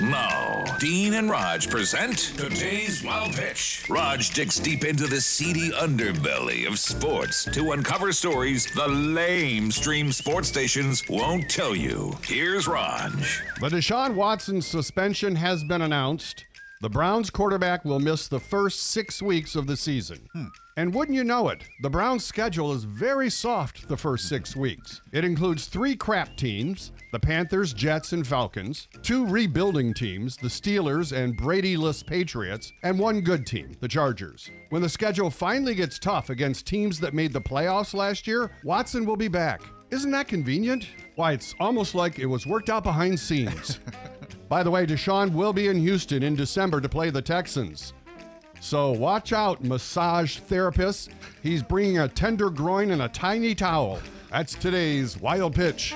Now, Dean and Rog present today's Wild Pitch. Rog digs deep into the seedy underbelly of sports to uncover stories the lame stream sports stations won't tell you. Here's Rog. The Deshaun Watson suspension has been announced. The Browns quarterback will miss the first six weeks of the season. And wouldn't you know it, the Browns' schedule is very soft the first six weeks. It includes three crap teams the Panthers, Jets, and Falcons, two rebuilding teams, the Steelers and Brady-less Patriots, and one good team, the Chargers. When the schedule finally gets tough against teams that made the playoffs last year, Watson will be back. Isn't that convenient? Why, it's almost like it was worked out behind scenes. By the way, Deshaun will be in Houston in December to play the Texans. So watch out, massage therapists. He's bringing a tender groin and a tiny towel. That's today's wild pitch.